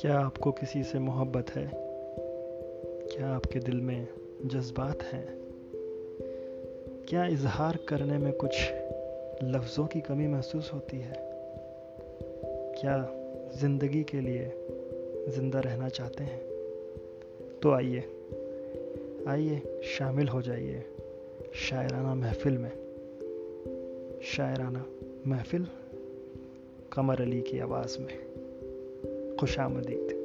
کیا آپ کو کسی سے محبت ہے؟ کیا آپ کے دل میں جذبات ہیں؟ کیا اظہار کرنے میں کچھ لفظوں کی کمی محسوس ہوتی ہے؟ کیا زندگی کے لیے زندہ رہنا چاہتے ہیں؟ تو آئیے آئیے شامل ہو جائیے شاعرانہ محفل میں۔ شاعرانہ محفل قمر علی کی آواز میں۔ خوش آمدید.